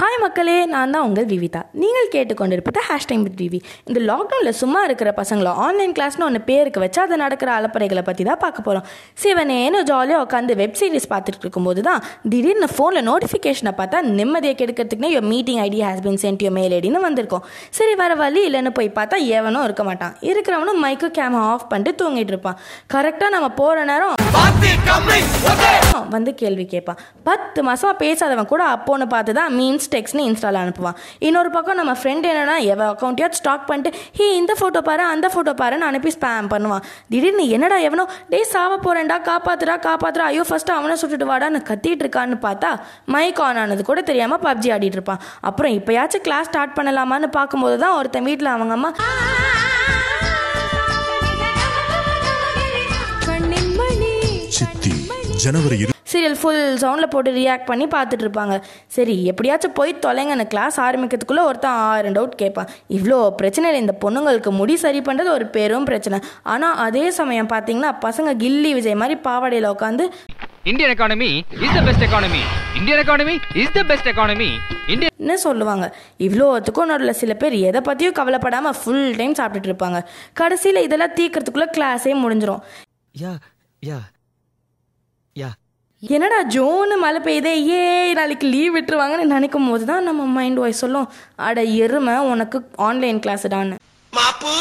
Hi மக்களே நான் தான் உங்கள் விவிதா. நீங்கள் கேட்டுக்கொண்டிருப்பது ஹேஷ் டைம் வித் விவி இந்த லாக்டவுனில் சும்மா இருக்கிற பசங்களை ஆன்லைன் கிளாஸ்னு ஒன்று பேருக்கு வச்சு அதை நடக்கிற அலப்பறைகளை பற்றி தான் பார்க்க போகிறோம் சிவனேன்னு ஜாலியாக உட்காந்து வெப் சீரிஸ் பார்த்துட்டு இருக்கும்போது தான் திடீர்னு ஃபோனில் நோட்டிஃபிகேஷனை பார்த்தா நிம்மதியை கெடுக்கிறதுக்குனே your meeting ID has been sent your mail ஐடின்னு வந்திருக்கும். சரி வர வழி இல்லைன்னு போய் பார்த்தா எவனும் இருக்க மாட்டான். இருக்கிறவனும் மைக்கு கேமரா ஆஃப் பண்ணிட்டு தூங்கிட்டு இருப்பான். கரெக்டாக நம்ம போகிற நேரம் வந்து கேள்வி கேட்பான். பத்து மாதமாக பேசாதவன் கூட அப்போன்னு பார்த்து தான் மீன்ஸ் டெக்ஸ்ட்னு இன்ஸ்டால அனுப்புவான். இன்னொரு பக்கம் நம்ம ஃப்ரெண்ட் என்னன்னா எவ அக்கௌண்ட்டையாவது ஸ்டாக் பண்ணிட்டு ஹே இந்த ஃபோட்டோ பாரு அந்த ஃபோட்டோ பாருன்னு அனுப்பி ஸ்பேம் பண்ணுவான். திடீர்னு என்னடா எவனோ டேய் சாவ போறேன்டா காப்பாத்துறா காப்பாத்துறா ஐயோ ஃபர்ஸ்ட் அவனை சுட்டுட்டு வாடான்னு கத்திட்டு இருக்கான்னு பார்த்தா மைக் ஆன் ஆனது கூட தெரியாம பப்ஜி ஆடிட்டு இருப்பான். அப்புறம் இப்பயாச்சும் கிளாஸ் ஸ்டார்ட் பண்ணலாமான்னு பார்க்கும்போது தான் ஒருத்தன் வீட்டில் அவங்க அம்மா சித்தி ஜனவரி சீரியல் ஃபுல் சவுண்டில் போட்டு ரியாக்ட் பண்ணி பார்த்துட்டு இருப்பாங்க. சரி எப்படியாச்சும் போய் தொலைங்கன்னு கிளாஸ் ஆரம்பிக்கிறதுக்குள்ளே ஒருத்தன் ஆயிரம் டவுட் கேட்பான். இவ்வளோ பிரச்சனையில் இந்த பொண்ணுங்களுக்கு முடி சரி பண்ணுறது ஒரு பெரும் பிரச்சனை. ஆனால் அதே சமயம் பார்த்தீங்கன்னா பசங்க கில்லி விஜய் மாதிரி பாவாடையில் உட்காந்து Indian economy is the best economy. Indian economy is the best economy. Indian ன்னு சொல்லுவாங்க. இவ்வளோத்துக்கும் நடுவில் சில பேர் எதை பற்றியும் கவலைப்படாமல் ஃபுல் டைம் சாப்பிட்டுட்டு இருப்பாங்க. கடைசியில் இதெல்லாம் தீர்க்கறதுக்குள்ளே கிளாஸே முடிஞ்சிரும். Yeah, yeah, யா என்னடா ஜோனு மழை பெய்யுதே ஏ நாளைக்கு லீவ் விட்டுருவாங்கன்னு நினைக்கும் போது தான் நம்ம மைண்ட் வாய்ஸ் சொல்லும். அட எருமை உனக்கு ஆன்லைன் கிளாஸ்டான்னு மாப்பு.